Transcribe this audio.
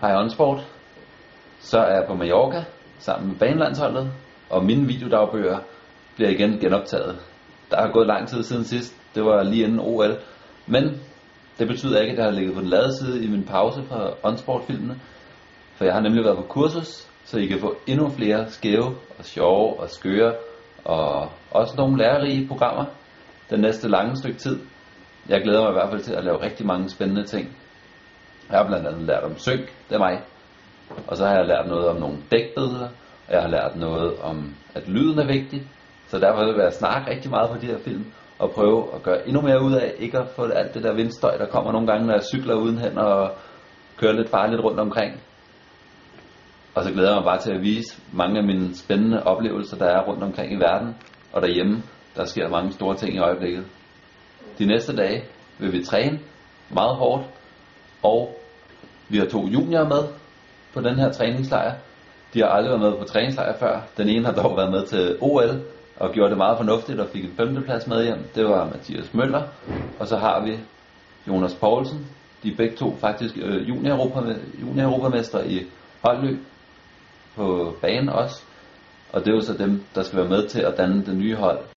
Hej Onsport. Så er jeg på Mallorca sammen med banelandsholdet, og mine videodagbøger bliver igen genoptaget. Der har gået lang tid siden sidst, det var lige inden OL, men det betyder ikke, at jeg har ligget på den lade side i min pause fra onsport-filmene, for jeg har nemlig været på kursus, så I kan få endnu flere skæve og sjove og skøre og også nogle lærerige programmer den næste lange stykke tid. Jeg glæder mig i hvert fald til at lave rigtig mange spændende ting. Jeg har blandt andet lært om synk, det er mig. Og så har jeg lært noget om nogle dækbilleder, og jeg har lært noget om, at lyden er vigtig. Så derfor vil jeg snakke rigtig meget på de her film, og prøve at gøre endnu mere ud af, ikke at få alt det der vindstøj, der kommer nogle gange, når jeg cykler uden hen og kører lidt farligt rundt omkring. Og så glæder jeg mig bare til at vise mange af mine spændende oplevelser, der er rundt omkring i verden, og derhjemme, der sker mange store ting i øjeblikket. De næste dage vil vi træne meget hårdt, og vi har to juniorer med på den her træningslejr. De har aldrig været med på træningslejr før. Den ene har dog været med til OL og gjorde det meget fornuftigt og fik en femteplads med hjem. Det var Mathias Møller. Og så har vi Jonas Poulsen. De er begge to faktisk øh, junior-europamester i holdløb på banen også. Og det er jo så dem, der skal være med til at danne det nye hold